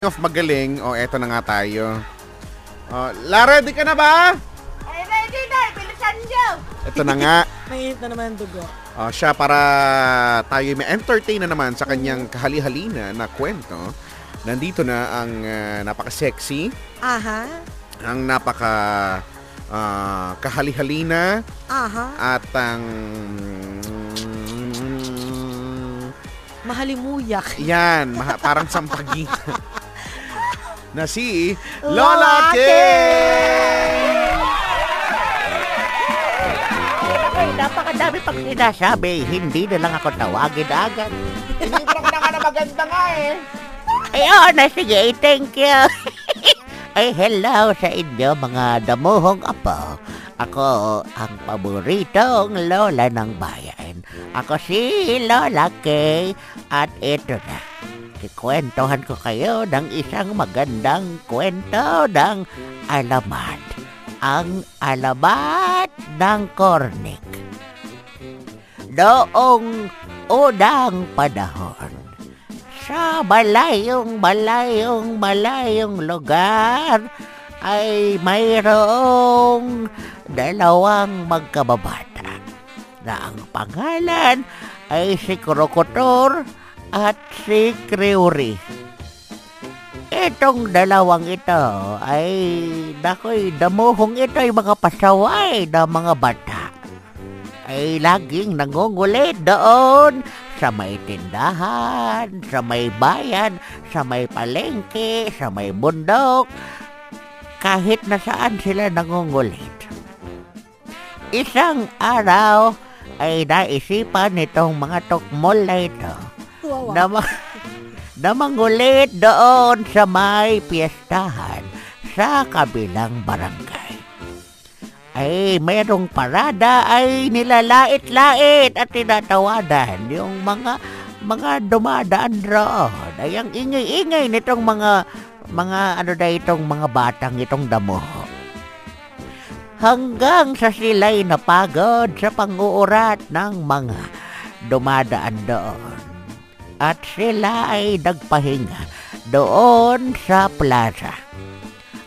of magaling, o oh, eto na nga tayo. Oh, La, ready ka na ba? Ay, ready na. Bilisan niyo. Ito na nga. Mainit na naman ang dugo. Oh, siya para tayo may entertain na naman sa kanyang kahali-halina na kwento. Nandito na ang uh, napaka-sexy, Aha. ang napaka uh, kahali-halina Aha. at ang Mahalimuyak. yan, maha- parang sampagitan na si Lola Lola K! Napakadami pang sinasabi. Hindi na lang ako tawagin agad. Na ka na maganda nga eh. Ay, oo na, sige. Thank you. Ay, hello sa inyo, mga damuhong apo. Ako ang paboritong lola ng bayan. Ako si Lola Kay at ito na. Kikwentohan ko kayo ng isang magandang kwento ng alamat. Ang alamat ng Cornic. Noong unang panahon, sa malayong malayong malayong lugar ay mayroong dalawang magkababata na ang pangalan ay si Krokotor at si Kriuri. Itong dalawang ito ay nakoy damuhong ito ay mga pasaway na mga bata ay laging nangungulit doon sa may tindahan, sa may bayan, sa may palengke, sa may bundok, kahit na saan sila nangungulit. Isang araw ay naisipan nitong mga tukmol na ito Wawa. na, ma- na mangulit doon sa may piyestahan sa kabilang barangay. Ay, merong parada ay nilalait-lait at tinatawadan yung mga mga dumadaan roon. Ay, ang ingay-ingay nitong mga mga ano na itong mga batang itong damo. Hanggang sa sila'y napagod sa panguurat ng mga dumadaan doon at sila ay nagpahinga doon sa plaza.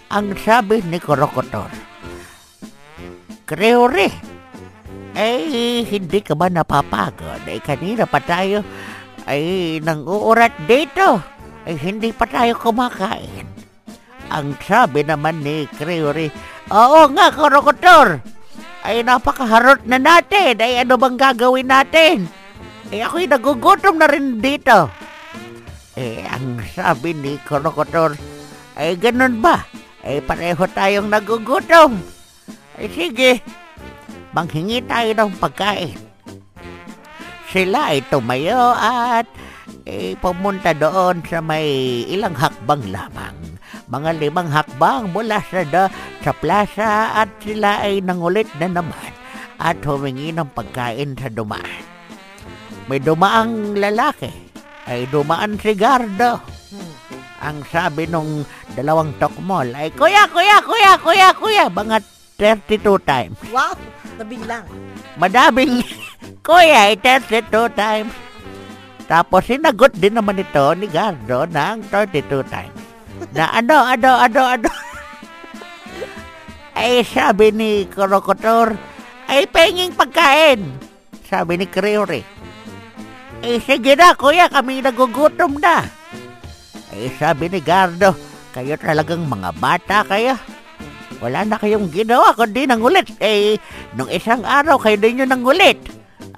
Ang sabi ni Krokotor, Kreore, eh hindi ka ba napapagod? Eh kanina pa tayo ay nang uurat dito. Eh hindi pa tayo kumakain. Ang sabi naman ni Kreore, Oo nga, Krokotor. Ay napakaharot na natin. Ay ano bang gagawin natin? Eh ako'y nagugutom na rin dito. Eh, ang sabi ni Krokotor, ay ganun ba? Eh, pareho tayong nagugutom. Ay sige, manghingi tayo ng pagkain. Sila ay tumayo at eh, pumunta doon sa may ilang hakbang lamang. Mga limang hakbang mula sa, da, sa plaza at sila ay nangulit na naman at humingi ng pagkain sa dumaan. May dumaang lalaki ay dumaan si Gardo. Hmm. Ang sabi nung dalawang tokmol ay, Kuya, kuya, kuya, kuya, kuya, mga 32 times. Wow. Nabiglang. Madaming kuya ay 32 times. Tapos sinagot din naman ito ni Gardo ng 32 times. Na ano, ano, ano, ano. ay sabi ni Krokotor, ay penging pagkain. Sabi ni Creore. Eh sige na kuya, kami nagugutom na. Eh sabi ni Gardo, kayo talagang mga bata kayo. Wala na kayong ginawa kundi nangulit. Eh, nung isang araw kayo din yung nangulit.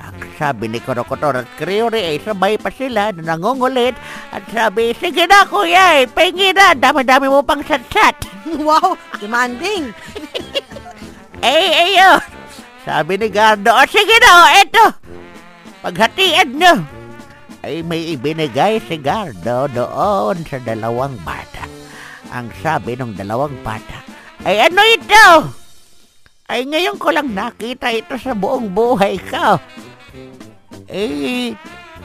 Ang sabi ni Krokotor at Creore ay sabay pa sila na nangungulit at sabi, sige na kuya, eh, pengi na, dami-dami mo pang satsat. wow. Demanding. Eh, ayun. Sabi ni Gardo, o sige na, o, eto. Paghatian nyo. Ay may ibinigay si Gardo doon sa dalawang bata. Ang sabi ng dalawang bata, ay ano ito? Ay ngayon ko lang nakita ito sa buong buhay ko. Eh,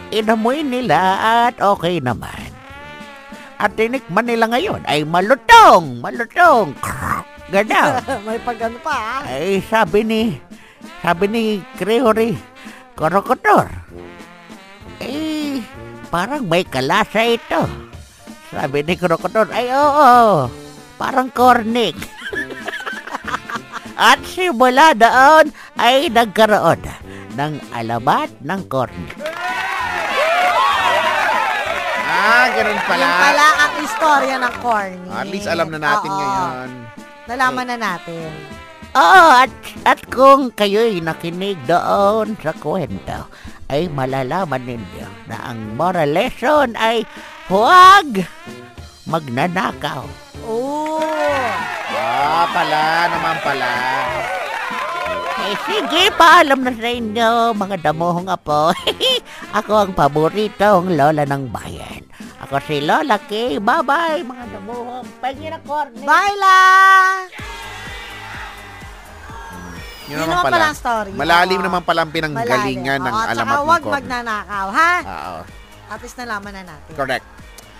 inamoy nila at okay naman. At tinikman nila ngayon ay malutong, malutong. Ganaw. May pagano pa ah. Ay, sabi ni, sabi ni Creore, Korokotor, parang may kalasa ito. Sabi ni Krokodor, ay oo, parang cornic. At simula doon ay nagkaroon ng alamat ng cornic. Ah, ganun pala. Yan pala ang istorya ng corny. At least alam na natin Oo. ngayon. Nalaman na natin. Oo, at, at kung kayo'y nakinig doon sa kwento, ay malalaman ninyo na ang moral lesson ay huwag magnanakaw. Oo. Ah, pala naman pala. Eh sige, paalam na sa inyo, mga damuhong apo. Ako ang paboritong lola ng bayan. Ako si Lola Kay. Bye-bye, mga damuhong. Corny. Bye la! Yun naman pala. ang story. Malalim Oo. naman pala ang pinanggalingan Malalim. ng Oo, alamat Tsaka ng huwag magnanakaw, ha? Oo, At least nalaman na natin. correct.